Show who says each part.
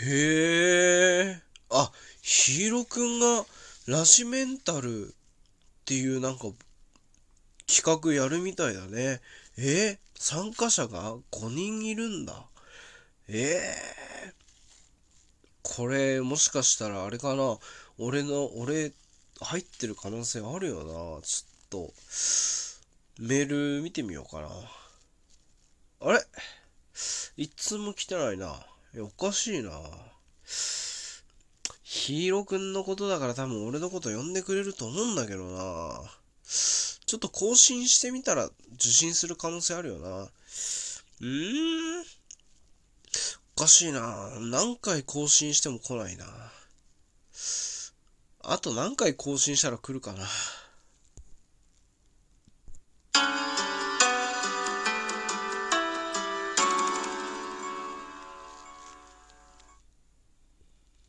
Speaker 1: へえ。あ、ヒーローくんがラジメンタルっていうなんか企画やるみたいだね。えー、参加者が5人いるんだ。ええー、これもしかしたらあれかな。俺の、俺入ってる可能性あるよな。ちょっと、メール見てみようかな。あれ？いつも来てないな。え、おかしいな。ヒーローくんのことだから多分俺のこと呼んでくれると思うんだけどな。ちょっと更新してみたら受信する可能性あるよな。うーん。おかしいな。何回更新しても来ないな。あと何回更新したら来るかな。